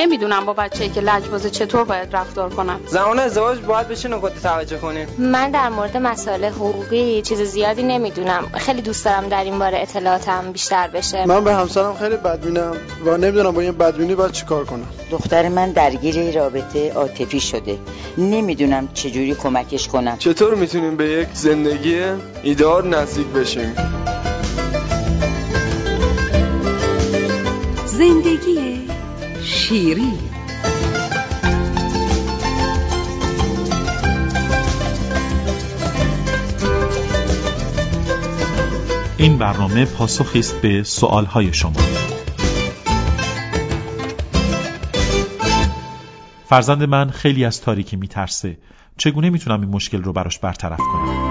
نمی‌دونم با بچه‌ای که لجبازه چطور باید رفتار کنم. زمان ازدواج باید به چه نکاتی توجه کنیم من در مورد مسائل حقوقی چیز زیادی نمی‌دونم. خیلی دوست دارم در این باره اطلاعاتم بیشتر بشه. من به همسرم خیلی بدبینم و نمی‌دونم با این بدبینی باید چیکار کنم. دختر من درگیر رابطه عاطفی شده. نمی‌دونم چجوری کمکش کنم. چطور می‌تونیم به یک زندگی ایدار نزدیک بشیم؟ شیری. این برنامه پاسخی است به سوالهای شما. فرزند من خیلی از تاریکی میترسه. چگونه می‌تونم این مشکل رو براش برطرف کنم؟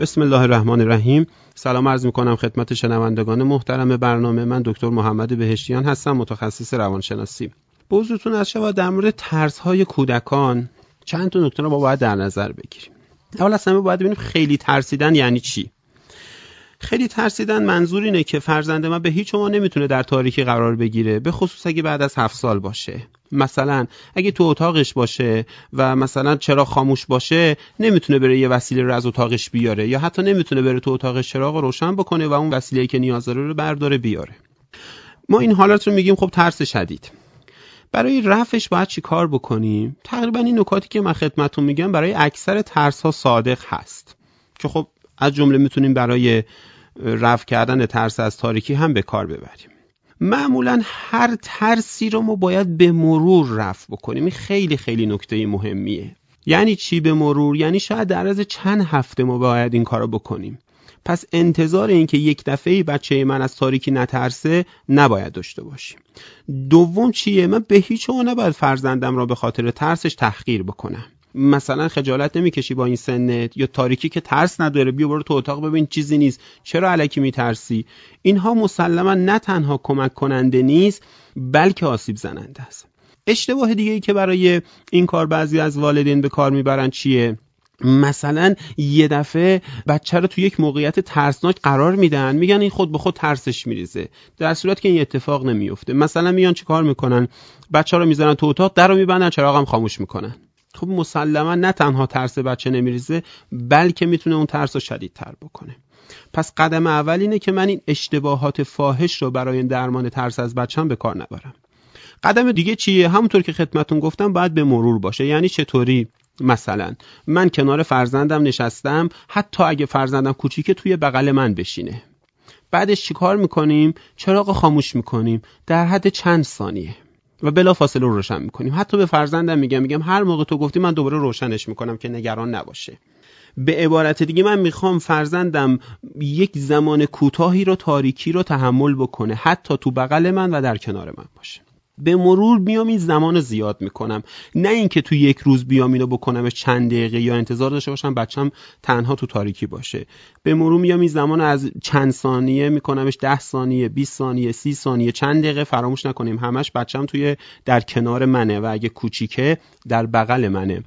بسم الله الرحمن الرحیم. سلام عرض می‌کنم خدمت شنوندگان محترم برنامه. من دکتر محمد بهشتیان هستم متخصص روانشناسی. بوزتون از شما در مورد ترس های کودکان چند تا نکته رو ما باید در نظر بگیریم. اول از همه باید ببینیم خیلی ترسیدن یعنی چی؟ خیلی ترسیدن منظور اینه که فرزند من به هیچ شما نمی‌تونه در تاریکی قرار بگیره به خصوص اگه بعد از هفت سال باشه. مثلا اگه تو اتاقش باشه و مثلا چرا خاموش باشه نمی‌تونه بره یه وسیله رو از اتاقش بیاره یا حتی نمی‌تونه بره تو اتاقش چراغ روشن بکنه و اون وسیله که نیاز داره رو برداره بیاره. ما این حالات رو میگیم خب ترس شدید. برای رفعش باید چی کار بکنیم؟ تقریبا این نکاتی که من خدمتتون میگم برای اکثر ترس ها صادق هست. که خب از جمله می‌تونیم برای رفع کردن ترس از تاریکی هم به کار ببریم. معمولا هر ترسی رو ما باید به مرور رفع بکنیم. این خیلی خیلی نکته مهمیه. یعنی چی به مرور؟ یعنی شاید در از چند هفته ما باید این کارو بکنیم. پس انتظار این که یک دفعه بچه من از تاریکی نترسه نباید داشته باشیم. دوم چیه؟ من به هیچ عنوان نباید فرزندم را به خاطر ترسش تحقیر بکنم. مثلا خجالت نمی‌کشی با این سنت یا تاریکی که ترس نداره بیا برو تو اتاق ببین چیزی نیست. چرا علکی میترسی؟ اینها مسلما نه تنها کمک کننده نیست بلکه آسیب زننده است. اشتباه دیگه ای که برای این کار بعضی از والدین به کار می‌برن چیه؟ مثلا یه دفعه بچه رو تو یک موقعیت ترسناک قرار میدن میگن این خود به خود ترسش میریزه. در صورت که این اتفاق نمیفته مثلا میان چی کار می‌کنن؟ بچه رو می‌زنن تو اتاق در رو میبندن چراغم خاموش می‌کنن. خب مسلما نه تنها ترس بچه نمیریزه بلکه می‌تونه اون ترس رو شدیدتر بکنه. پس قدم اول اینه که من این اشتباهات فاحش رو برای درمان ترس از بچم به کار نبرم. قدم دیگه چیه؟ همونطور که خدمتون گفتم باید به مرور باشه. یعنی چطوری؟ مثلا من کنار فرزندم نشستم حتی اگه فرزندم کوچیکه توی بغل من بشینه. بعدش چیکار می‌کنیم؟ چراغ خاموش می‌کنیم. در حد چند ثانیه. و بلا فاصله رو روشن می‌کنیم. حتی به فرزندم میگم میگم هر موقع تو گفتی من دوباره روشنش می‌کنم که نگران نباشه. به عبارت دیگه من می‌خوام فرزندم یک زمان کوتاهی رو تاریکی رو تحمل بکنه حتی تو بغل من و در کنار من باشه. به مرور بیام این زمان زیاد می‌کنم. نه اینکه تو یک روز بیام اینو بکنمش چند دقیقه یا انتظار داشته باشم بچم تنها تو تاریکی باشه. به مرور میام این زمان از چند ثانیه میکنمش ده ثانیه 20 ثانیه سی ثانیه چند دقیقه فراموش نکنیم. همش بچم توی در کنار منه و اگه کوچیکه در بغل منه.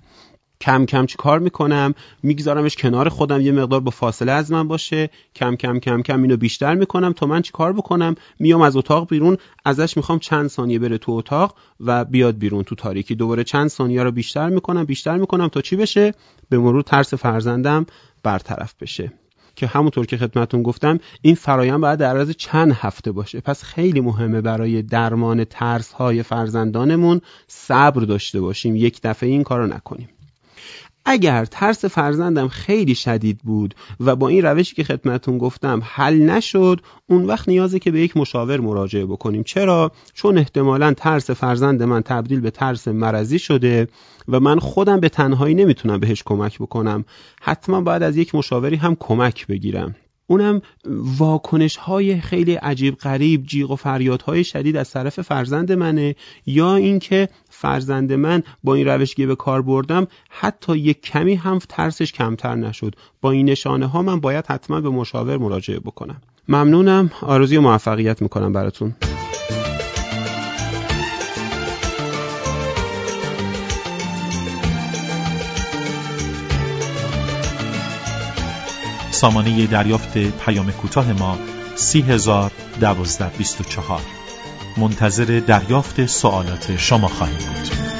کم کم چی کار می‌کنم؟ میگذارمش کنار خودم یه مقدار با فاصله از من باشه. کم کم کم کم اینو بیشتر می‌کنم تا من چی کار بکنم؟ میام از اتاق بیرون ازش می‌خوام چند ثانیه بره تو اتاق و بیاد بیرون تو تاریکی. دوباره چند ثانیه رو بیشتر می‌کنم بیشتر می‌کنم تا چی بشه؟ به مرور ترس فرزندم برطرف بشه. که همونطور که خدمتون گفتم این فرایند باید در عرض چند هفته باشه. پس خیلی مهمه برای درمان ترس های فرزندانمون صبر داشته باشیم. یک دفعه این کارو نکنیم. اگر ترس فرزندم خیلی شدید بود و با این روشی که خدمتون گفتم حل نشد اون وقت نیازه که به یک مشاور مراجعه بکنیم. چرا؟ چون احتمالا ترس فرزند من تبدیل به ترس مرضی شده و من خودم به تنهایی نمی‌تونم بهش کمک بکنم. حتما باید از یک مشاوری هم کمک بگیرم. اونم واکنش های خیلی عجیب غریب جیغ و فریادهای شدید از طرف فرزند منه یا اینکه فرزند من با این روش که به کار بردم حتی یک کمی هم ترسش کمتر نشد. با این نشانه ها من باید حتما به مشاور مراجعه بکنم. ممنونم. آرزوی موفقیت می‌کنم براتون. سامانه دریافت پیام کوتاه ما سی هزار دوازده بیست و چهار. منتظر دریافت سوالات شما خواهیم بود.